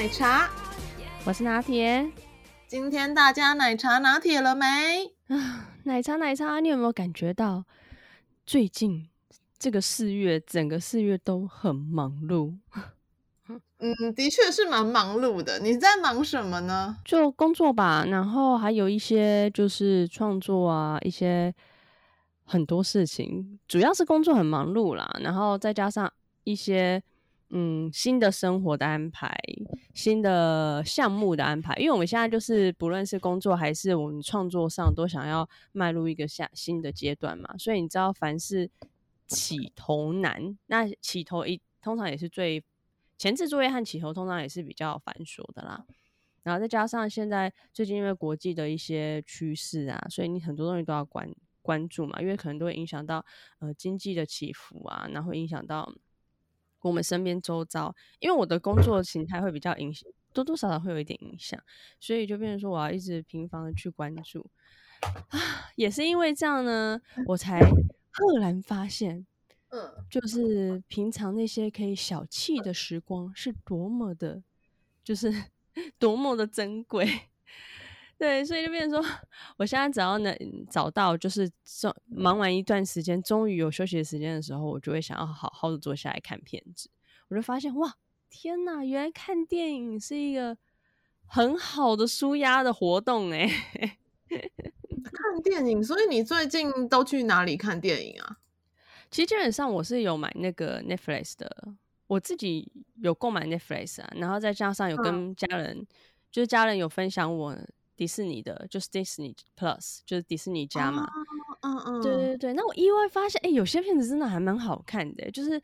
奶茶。我是拿铁。今天大家奶茶拿铁了没？啊，奶茶奶茶，你有没有感觉到最近这个四月，整个四月都很忙碌？嗯，的确是蛮忙碌的。你在忙什么呢？就工作吧，然后还有一些就是创作啊，一些很多事情，主要是工作很忙碌啦，然后再加上一些嗯新的生活的安排，新的项目的安排。因为我们现在就是不论是工作还是我们创作上，都想要迈入一个下新的阶段嘛，所以你知道，凡事起头难，那起头一通常也是最。前置作业和起头通常也是比较繁琐的啦，然后再加上现在最近因为国际的一些趋势啊，所以你很多东西都要关关注嘛，因为可能都会影响到呃经济的起伏啊，然后影响到我们身边周遭，因为我的工作形态会比较影响，多多少少会有一点影响，所以就变成说我要一直频繁的去关注啊，也是因为这样呢，我才赫然发现。嗯，就是平常那些可以小憩的时光是多么的，就是 多么的珍贵。对，所以就变成说，我现在只要能找到，就是忙完一段时间，终于有休息的时间的时候，我就会想要好好的坐下来看片子。我就发现，哇，天哪，原来看电影是一个很好的舒压的活动哎。看电影，所以你最近都去哪里看电影啊？其实基本上我是有买那个 Netflix 的，我自己有购买 Netflix 啊，然后再加上有跟家人，嗯、就是家人有分享我迪士尼的，就是 Disney Plus，就是迪士尼家嘛。嗯嗯，对对对。那我意外发现，哎、欸，有些片子真的还蛮好看的，就是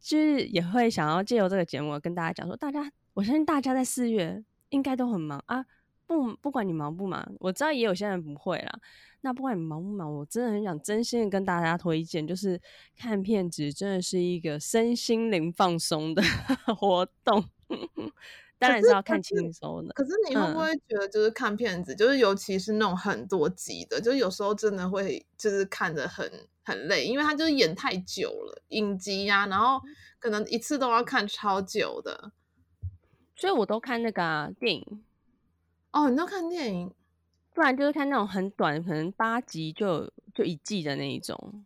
就是也会想要借由这个节目跟大家讲说，大家我相信大家在四月应该都很忙啊。不，不管你忙不忙，我知道也有些人不会啦。那不管你忙不忙，我真的很想真心的跟大家推荐，就是看片子真的是一个身心灵放松的 活动。当然是要看轻松的。可是你会不会觉得，就是看片子，嗯、就是尤其是那种很多集的，就是有时候真的会就是看得很很累，因为他就是演太久了，影集呀、啊，然后可能一次都要看超久的。所以我都看那个、啊、电影。哦，你都看电影，不然就是看那种很短，可能八集就就一季的那一种。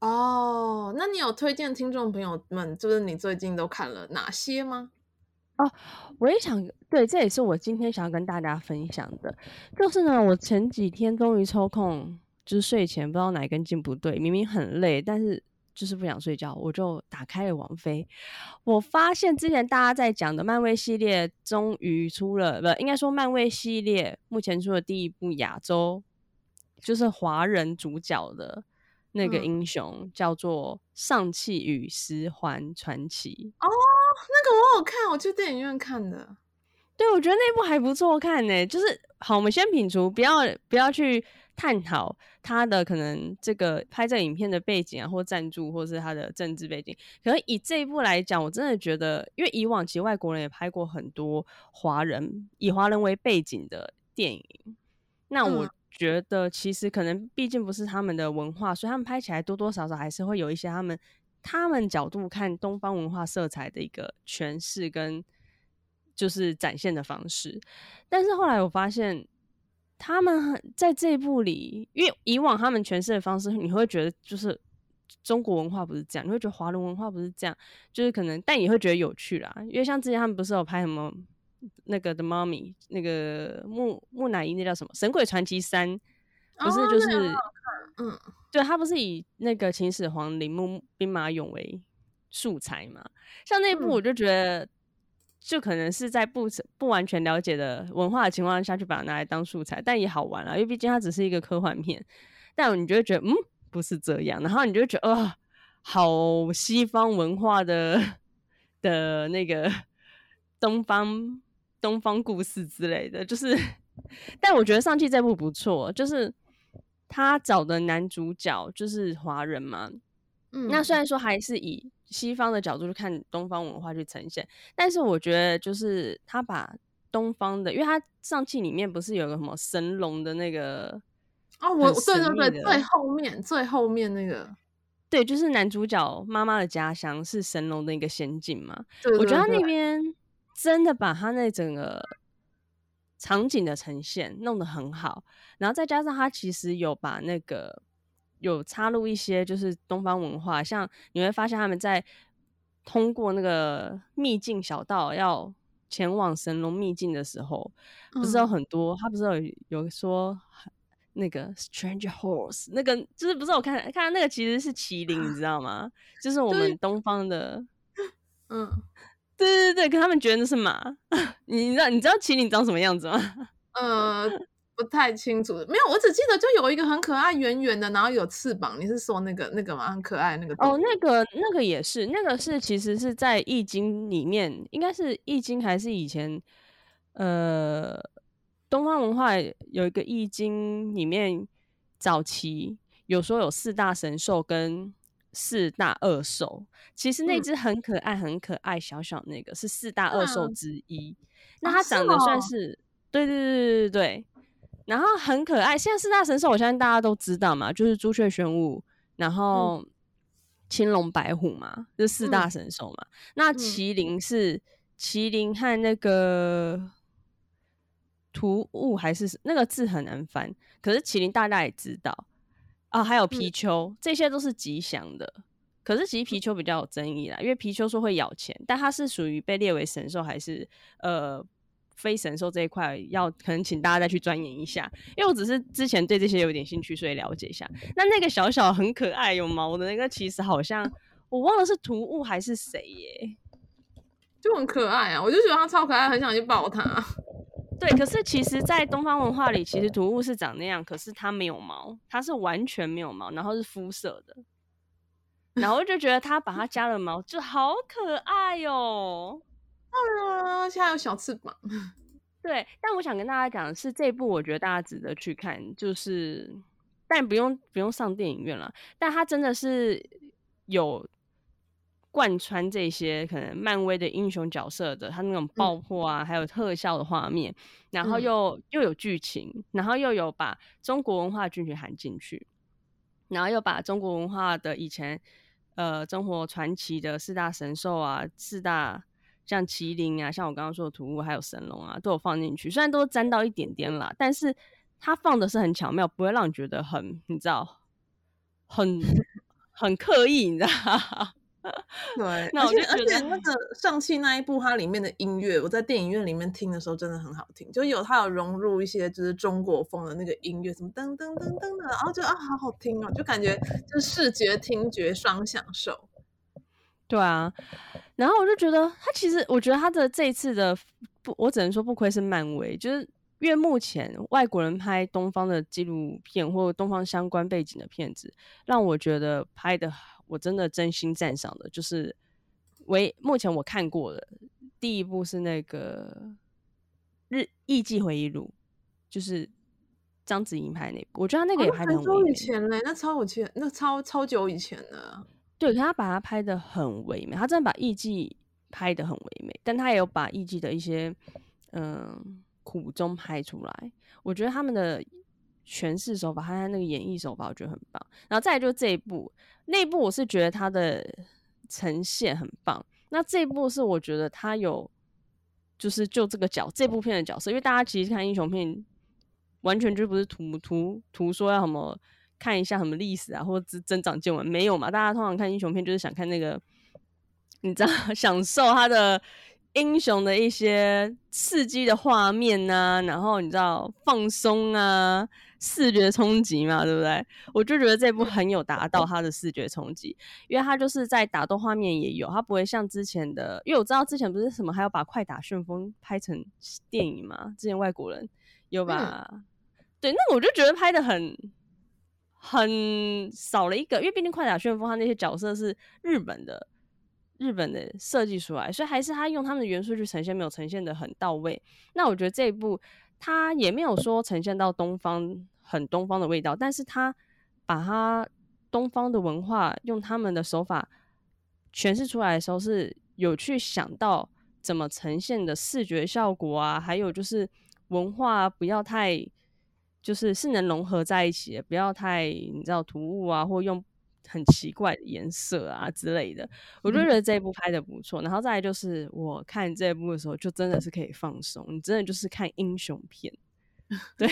哦，那你有推荐听众朋友们，就是你最近都看了哪些吗？哦，我也想，对，这也是我今天想要跟大家分享的，就是呢，我前几天终于抽空，就是睡前不知道哪根筋不对，明明很累，但是。就是不想睡觉，我就打开了王菲。我发现之前大家在讲的漫威系列终于出了，不，应该说漫威系列目前出了第一部亚洲，就是华人主角的那个英雄，嗯、叫做《上气与十环传奇》。哦，那个我有看，我去电影院看的。对，我觉得那部还不错看呢。就是好，我们先摒除，不要不要去。探讨他的可能这个拍这个影片的背景啊，或赞助，或是他的政治背景。可能以这一部来讲，我真的觉得，因为以往其实外国人也拍过很多华人以华人为背景的电影，那我觉得其实可能毕竟不是他们的文化，所以他们拍起来多多少少还是会有一些他们他们角度看东方文化色彩的一个诠释跟就是展现的方式。但是后来我发现。他们在这一部里，因为以往他们诠释的方式，你会觉得就是中国文化不是这样，你会觉得华人文化不是这样，就是可能，但也会觉得有趣啦。因为像之前他们不是有拍什么那个 The Mummy，那个木木乃伊，那叫什么《神鬼传奇三》，不是就是、哦、嗯，对，他不是以那个秦始皇陵墓兵马俑为素材嘛？像那一部，我就觉得。嗯就可能是在不不完全了解的文化的情况下去把它拿来当素材，但也好玩啊，因为毕竟它只是一个科幻片。但你就会觉得，嗯，不是这样，然后你就会觉得，哦，好西方文化的的那个东方东方故事之类的，就是。但我觉得尚气这部不错，就是他找的男主角就是华人嘛。嗯，那虽然说还是以。西方的角度去看东方文化去呈现，但是我觉得就是他把东方的，因为他上期里面不是有个什么神龙的那个哦，我对对对，最后面最后面那个，对，就是男主角妈妈的家乡是神龙的一个仙境嘛。对对对，我觉得他那边真的把他那整个场景的呈现弄得很好，然后再加上他其实有把那个有插入一些就是东方文化，像你会发现他们在。通过那个秘境小道要前往神龙秘境的时候，嗯、不是有很多？他不是有有说那个 Strange Horse，那个就是不是我看看那个其实是麒麟，你知 道吗？就是我们东方的，嗯，对对对，可他们觉得那是马。你知道你知道麒麟长什么样子吗？呃。不太清楚，没有，我只记得就有一个很可爱、圆圆的，然后有翅膀。你是说那个那个吗？很可爱那个？哦，那个那个也是，那个是其实是在易经里面，应该是易经还是以前呃东方文化有一个易经里面早期有说有四大神兽跟四大恶兽，其实那只很可爱、很可爱小小那个是四大恶兽之一，嗯、那它长得算是，对对对对对对。然后很可爱，现在四大神兽，我相信大家都知道嘛，就是朱雀、玄武，然后青龙、白虎嘛，这、就是四大神兽嘛。嗯、那麒麟是麒麟和那个图物还是那个字很难翻，可是麒麟大家也知道啊，还有貔貅，嗯、这些都是吉祥的。可是其实貔貅比较有争议啦，因为貔貅说会咬钱，但它是属于被列为神兽还是呃？非神兽这一块要可能请大家再去钻研一下，因为我只是之前对这些有点兴趣，所以了解一下。那那个小小很可爱有毛的那个，其实好像我忘了是图物还是谁耶，就很可爱啊！我就觉得它超可爱，很想去抱它。对，可是其实，在东方文化里，其实图物是长那样，可是它没有毛，它是完全没有毛，然后是肤色的。然后我就觉得它把它加了毛，就好可爱哟、喔。啊，现在有小翅膀。对，但我想跟大家讲的是，这一部我觉得大家值得去看，就是，但不用不用上电影院了。但它真的是有贯穿这些可能漫威的英雄角色的，他那种爆破啊，嗯、还有特效的画面，然后又、嗯、又有剧情，然后又有把中国文化剧情含进去，然后又把中国文化的以前呃中国传奇的四大神兽啊，四大。像麒麟啊，像我刚刚说的图物，还有神龙啊，都有放进去。虽然都沾到一点点啦，但是他放的是很巧妙，不会让你觉得很，你知道，很很刻意，你知道？对，那我就觉得而且那个上汽那一部，它里面的音乐，我在电影院里面听的时候真的很好听，就有它有融入一些就是中国风的那个音乐，什么噔噔噔噔的，然后就啊好好听哦，就感觉就是视觉听觉双享受。对啊，然后我就觉得他其实，我觉得他的这一次的不，我只能说不愧是漫威，就是因为目前外国人拍东方的纪录片或东方相关背景的片子，让我觉得拍的我真的真心赞赏的，就是唯目前我看过的第一部是那个《日艺伎回忆录》，就是章子怡拍那部，我觉得他那个也拍的很。很久以前嘞，那超有前，那超超久以前的。对，可他把它拍的很唯美，他真的把艺伎拍的很唯美，但他也有把艺伎的一些嗯苦衷拍出来。我觉得他们的诠释手法，还有那个演绎手法，我觉得很棒。然后再来就这一部，那一部我是觉得他的呈现很棒。那这一部是我觉得他有，就是就这个角这部片的角色，因为大家其实看英雄片，完全就不是图图图说要什么。看一下什么历史啊，或者增长见闻没有嘛？大家通常看英雄片就是想看那个，你知道，享受他的英雄的一些刺激的画面啊，然后你知道放松啊，视觉冲击嘛，对不对？我就觉得这部很有达到它的视觉冲击，因为它就是在打斗画面也有，它不会像之前的，因为我知道之前不是什么还要把快打旋风拍成电影嘛，之前外国人有把，嗯、对，那我就觉得拍的很。很少了一个，因为毕竟《快打旋风》它那些角色是日本的，日本的设计出来，所以还是他用他们的元素去呈现，没有呈现的很到位。那我觉得这一部他也没有说呈现到东方很东方的味道，但是他把他东方的文化用他们的手法诠释出来的时候，是有去想到怎么呈现的视觉效果啊，还有就是文化不要太，就是是能融合在一起的，不要太你知道突兀啊，或用很奇怪的颜色啊之类的。我就觉得这一部拍的不错。嗯、然后再来就是我看这一部的时候，就真的是可以放松，你真的就是看英雄片，对。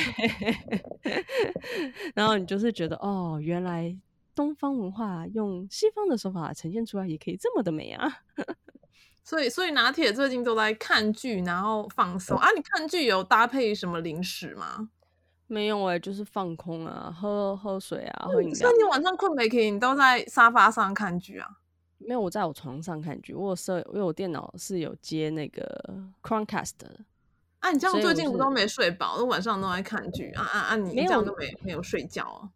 然后你就是觉得哦，原来。东方文化用西方的手法呈现出来，也可以这么的美啊！所以，所以拿铁最近都在看剧，然后放松啊。你看剧有搭配什么零食吗？没有哎、欸，就是放空啊，喝喝水啊，喝饮料。所以你晚上困没可以？你都在沙发上看剧啊？没有，我在我床上看剧。我有设，因为我电脑是有接那个 Chromecast 的。啊，你这样最近不都没睡饱？都晚上都在看剧啊啊啊！你这样都没没有，没有睡觉啊？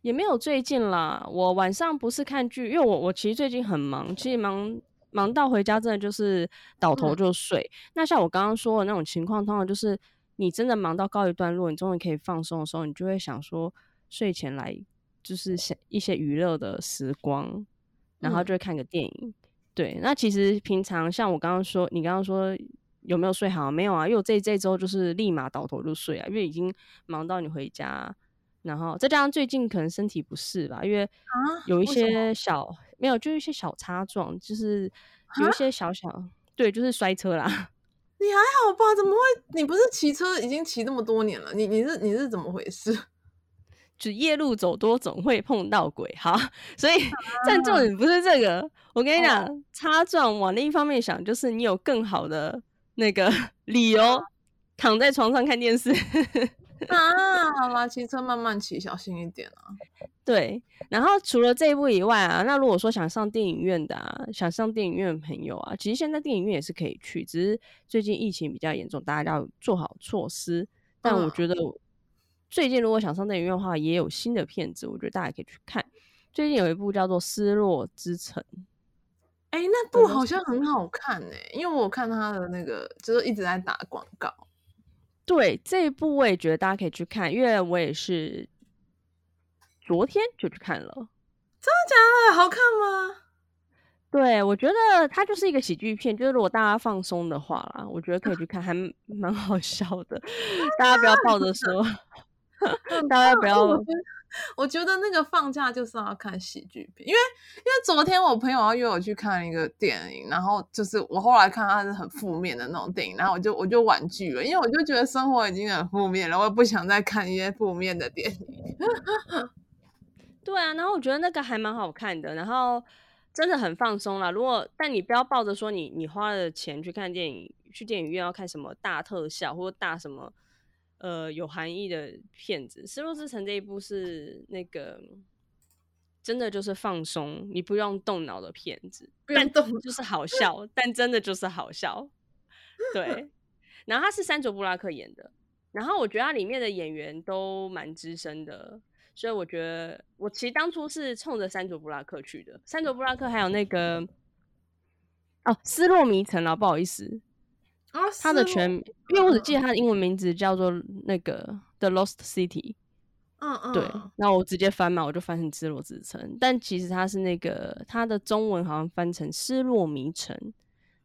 也没有最近啦，我晚上不是看剧，因为我我其实最近很忙，其实忙忙到回家真的就是倒头就睡。嗯、那像我刚刚说的那种情况，通常就是你真的忙到告一段落，你终于可以放松的时候，你就会想说睡前来就是想一些娱乐的时光，然后就会看个电影。嗯、对，那其实平常像我刚刚说，你刚刚说有没有睡好？没有啊，因为我这这周就是立马倒头就睡啊，因为已经忙到你回家。然后再加上最近可能身体不适吧，因为有一些小、啊、没有，就一些小擦撞，就是有一些小小、啊、对，就是摔车啦。你还好吧？怎么会？你不是骑车已经骑这么多年了？你你是你是怎么回事？就夜路走多总会碰到鬼，好，所以但重点不是这个。我跟你讲，哦、擦撞往另一方面想，就是你有更好的那个 理由、啊、躺在床上看电视。啊，好啦，骑车慢慢骑，小心一点啊。对，然后除了这一部以外啊，那如果说想上电影院的啊，想上电影院的朋友啊，其实现在电影院也是可以去，只是最近疫情比较严重，大家要做好措施。但我觉得最近如果想上电影院的话，也有新的片子，我觉得大家可以去看。最近有一部叫做《失落之城》，哎、欸，那部好像很好看哎、欸，因为我看他的那个就是一直在打广告。对，这一部我也觉得大家可以去看，因为我也是昨天就去看了。真的假的？好看吗？对，我觉得它就是一个喜剧片，就是如果大家放松的话啦，我觉得可以去看，还蛮好笑的。大家不要抱着说，大家不要。我觉得那个放假就是要看喜剧片，因为因为昨天我朋友要约我去看一个电影，然后就是我后来看它是很负面的那种电影，然后我就我就婉拒了，因为我就觉得生活已经很负面了，我也不想再看一些负面的电影。对啊，然后我觉得那个还蛮好看的，然后真的很放松啦。如果但你不要抱着说你你花了钱去看电影，去电影院要看什么大特效或者大什么。呃，有含义的片子，《失落之城》这一部是那个真的就是放松，你不用动脑的片子，不用动就是好笑，但真的就是好笑。对，然后他是山卓布拉克演的，然后我觉得他里面的演员都蛮资深的，所以我觉得我其实当初是冲着山卓布拉克去的。山卓布拉克还有那个哦，《失落迷城》啊，不好意思。他的全，因为我只记得他的英文名字叫做那个《The Lost City》。嗯嗯，对，然后我直接翻嘛，我就翻成《失落之城》，但其实他是那个他的中文好像翻成《失落迷城》，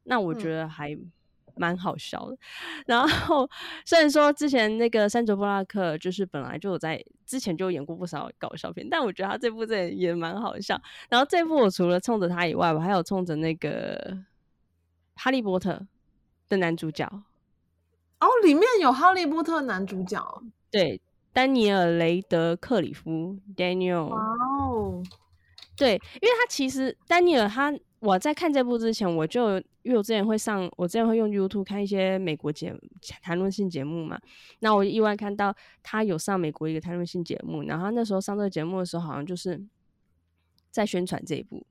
那我觉得还蛮好笑的。嗯、然后虽然说之前那个山卓布拉克就是本来就有在之前就演过不少搞笑片，但我觉得他这部这也蛮好笑。然后这部我除了冲着他以外，我还有冲着那个《哈利波特》的男主角。哦，里面有哈利波特男主角，对，丹尼尔雷德克里夫，Daniel，哇哦，对，因为他其实丹尼尔他，我在看这部之前，我就因为我之前会上，我之前会用 YouTube 看一些美国节谈论性节目嘛，那我意外看到他有上美国一个谈论性节目，然后他那时候上这个节目的时候，好像就是在宣传这一部。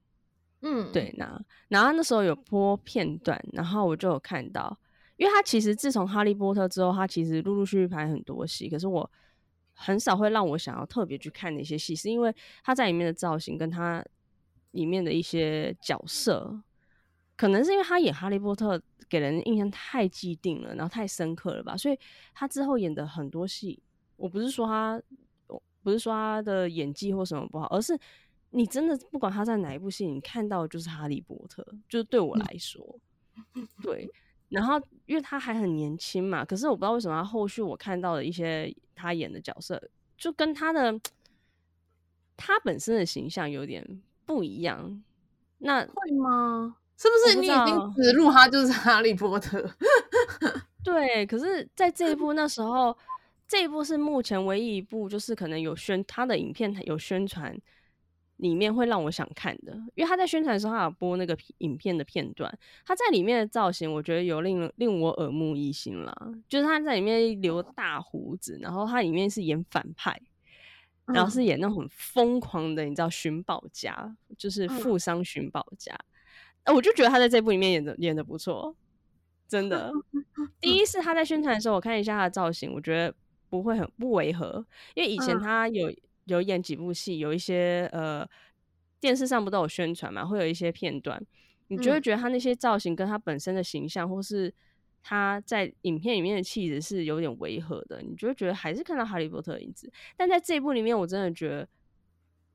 嗯，对，那然后那时候有播片段，然后我就有看到，因为他其实自从哈利波特之后，他其实陆陆续续拍很多戏，可是我很少会让我想要特别去看那些戏，是因为他在里面的造型跟他里面的一些角色，可能是因为他演哈利波特给人印象太既定了，然后太深刻了吧，所以他之后演的很多戏，我不是说他我，不是说他的演技或什么不好，而是。你真的不管他在哪一部戏，你看到的就是哈利波特，就是对我来说，嗯、对。然后因为他还很年轻嘛，可是我不知道为什么他后续我看到的一些他演的角色，就跟他的他本身的形象有点不一样。那会吗？是不是你已经指入他就是哈利波特？对，可是在这一部那时候，这一部是目前唯一一部就是可能有宣他的影片有宣传。里面会让我想看的，因为他在宣传的时候，他有播那个影片的片段。他在里面的造型，我觉得有令令我耳目一新啦。就是他在里面留大胡子，然后他里面是演反派，然后是演那种很疯狂的，你知道寻宝家，就是富商寻宝家。哎，我就觉得他在这部里面演的演的不错，真的。第一是他在宣传的时候，我看一下他的造型，我觉得不会很不违和，因为以前他有。有演几部戏，有一些呃电视上不都有宣传嘛？会有一些片段，你就会觉得他那些造型跟他本身的形象，嗯、或是他在影片里面的气质是有点违和的，你就会觉得还是看到哈利波特的影子。但在这一部里面，我真的觉得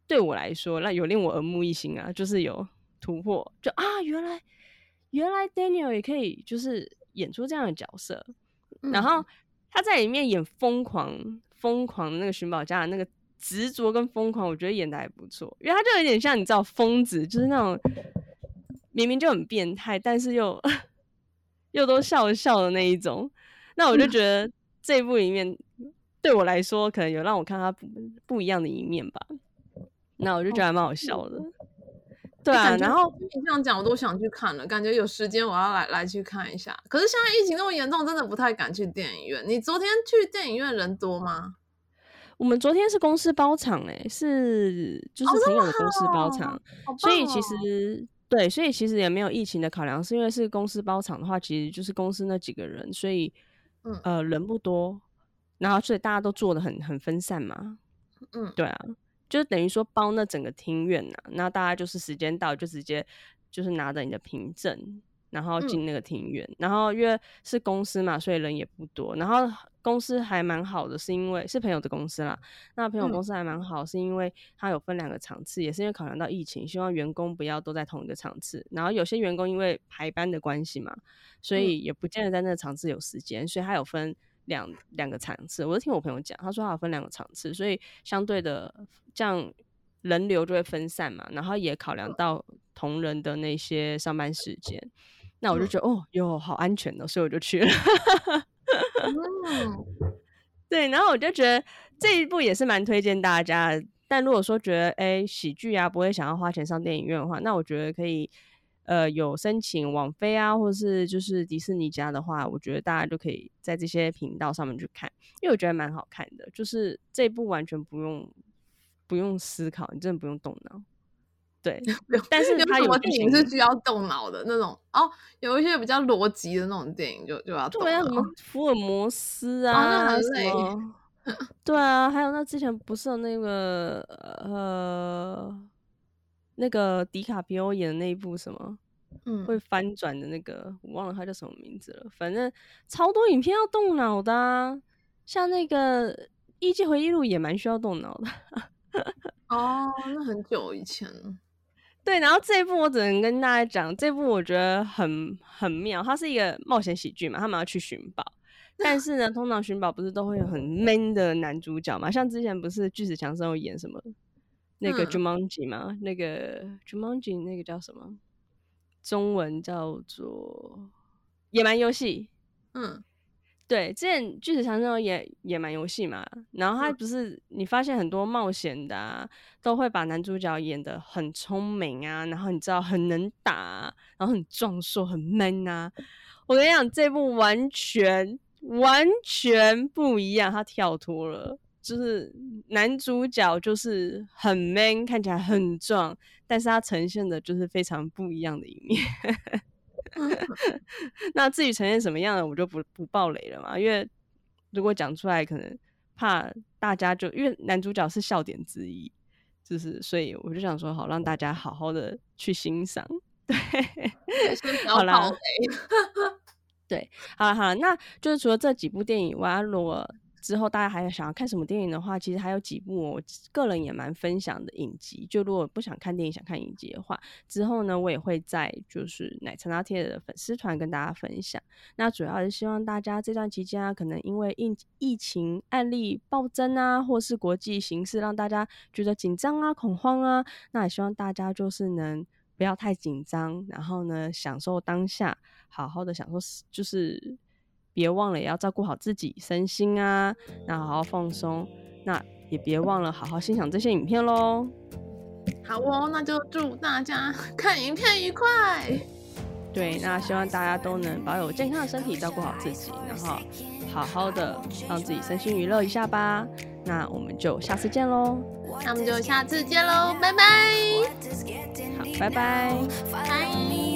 对我来说，那有令我耳目一新啊，就是有突破，就啊，原来原来 Daniel 也可以就是演出这样的角色，嗯、然后他在里面演疯狂疯狂的那个寻宝家的那个。执着跟疯狂，我觉得演的还不错，因为他就有点像你知道疯子，就是那种明明就很变态，但是又 又都笑笑的那一种。那我就觉得这一部里面对我来说，可能有让我看他不不一样的一面吧。那我就觉得还蛮好笑的。对啊，然后你这样讲，我都想去看了，感觉有时间我要来来去看一下。可是现在疫情那么严重，真的不太敢去电影院。你昨天去电影院人多吗？我们昨天是公司包场诶、欸，是就是朋友的公司包场，所以其实对，所以其实也没有疫情的考量，是因为是公司包场的话，其实就是公司那几个人，所以、嗯、呃人不多，然后所以大家都坐的很很分散嘛，嗯，对啊，就等于说包那整个庭院呐、啊，那大家就是时间到就直接就是拿着你的凭证，然后进那个庭院，嗯、然后因为是公司嘛，所以人也不多，然后。公司还蛮好的，是因为是朋友的公司啦。那朋友公司还蛮好，是因为他有分两个场次，嗯、也是因为考量到疫情，希望员工不要都在同一个场次。然后有些员工因为排班的关系嘛，所以也不见得在那个场次有时间，所以他有分两两个场次。我就听我朋友讲，他说他有分两个场次，所以相对的这样人流就会分散嘛。然后也考量到同仁的那些上班时间，那我就觉得、嗯、哦哟好安全哦，所以我就去了。嗯，对，然后我就觉得这一部也是蛮推荐大家。但如果说觉得哎喜剧啊不会想要花钱上电影院的话，那我觉得可以呃有申请网飞啊，或是就是迪士尼家的话，我觉得大家就可以在这些频道上面去看，因为我觉得蛮好看的。就是这一部完全不用不用思考，你真的不用动脑。对，但是它有电影是需要动脑的那种哦，有一些比较逻辑的那种电影就就要动脑。对啊，什么 福尔摩斯啊，哦、那很累。对啊，还有那之前不是有那个呃那个迪卡皮欧演的那一部什么，嗯，会翻转的那个，我忘了它叫什么名字了。反正超多影片要动脑的、啊，像那个《艺伎回忆录》也蛮需要动脑的。哦，那很久以前了。对，然后这一部我只能跟大家讲，这部我觉得很很妙，它是一个冒险喜剧嘛，他们要去寻宝，但是呢，通常寻宝不是都会有很 man 的男主角嘛？像之前不是巨石强森有演什么那个 Jumanji 嘛，嗯、那个 Jumanji 那个叫什么？中文叫做野蛮游戏，嗯。对，之前巨石强森也也蛮游戏嘛，然后他不是你发现很多冒险的啊，都会把男主角演的很聪明啊，然后你知道很能打啊，然后很壮硕很 man 啊。我跟你讲，这部完全完全不一样，他跳脱了，就是男主角就是很 man，看起来很壮，但是他呈现的就是非常不一样的一面。那至于呈现什么样的，我就不不爆雷了嘛，因为如果讲出来，可能怕大家就因为男主角是笑点之一，就是所以我就想说，好让大家好好的去欣赏。对，好啦，对，好了好了，那就是除了这几部电影以外，如果之后大家还想要看什么电影的话，其实还有几部我个人也蛮分享的影集。就如果不想看电影，想看影集的话，之后呢，我也会在就是奶茶拿铁的粉丝团跟大家分享。那主要是希望大家这段期间啊，可能因为疫疫情案例暴增啊，或是国际形势让大家觉得紧张啊、恐慌啊，那也希望大家就是能不要太紧张，然后呢，享受当下，好好的享受，就是。别忘了也要照顾好自己身心啊，那好好放松，那也别忘了好好欣赏这些影片喽。好哦，那就祝大家 看影片愉快。对，那希望大家都能保有健康的身体，照顾好自己，然后好好的让自己身心娱乐一下吧。那我们就下次见喽。那我们就下次见喽，拜拜。好，拜拜。拜。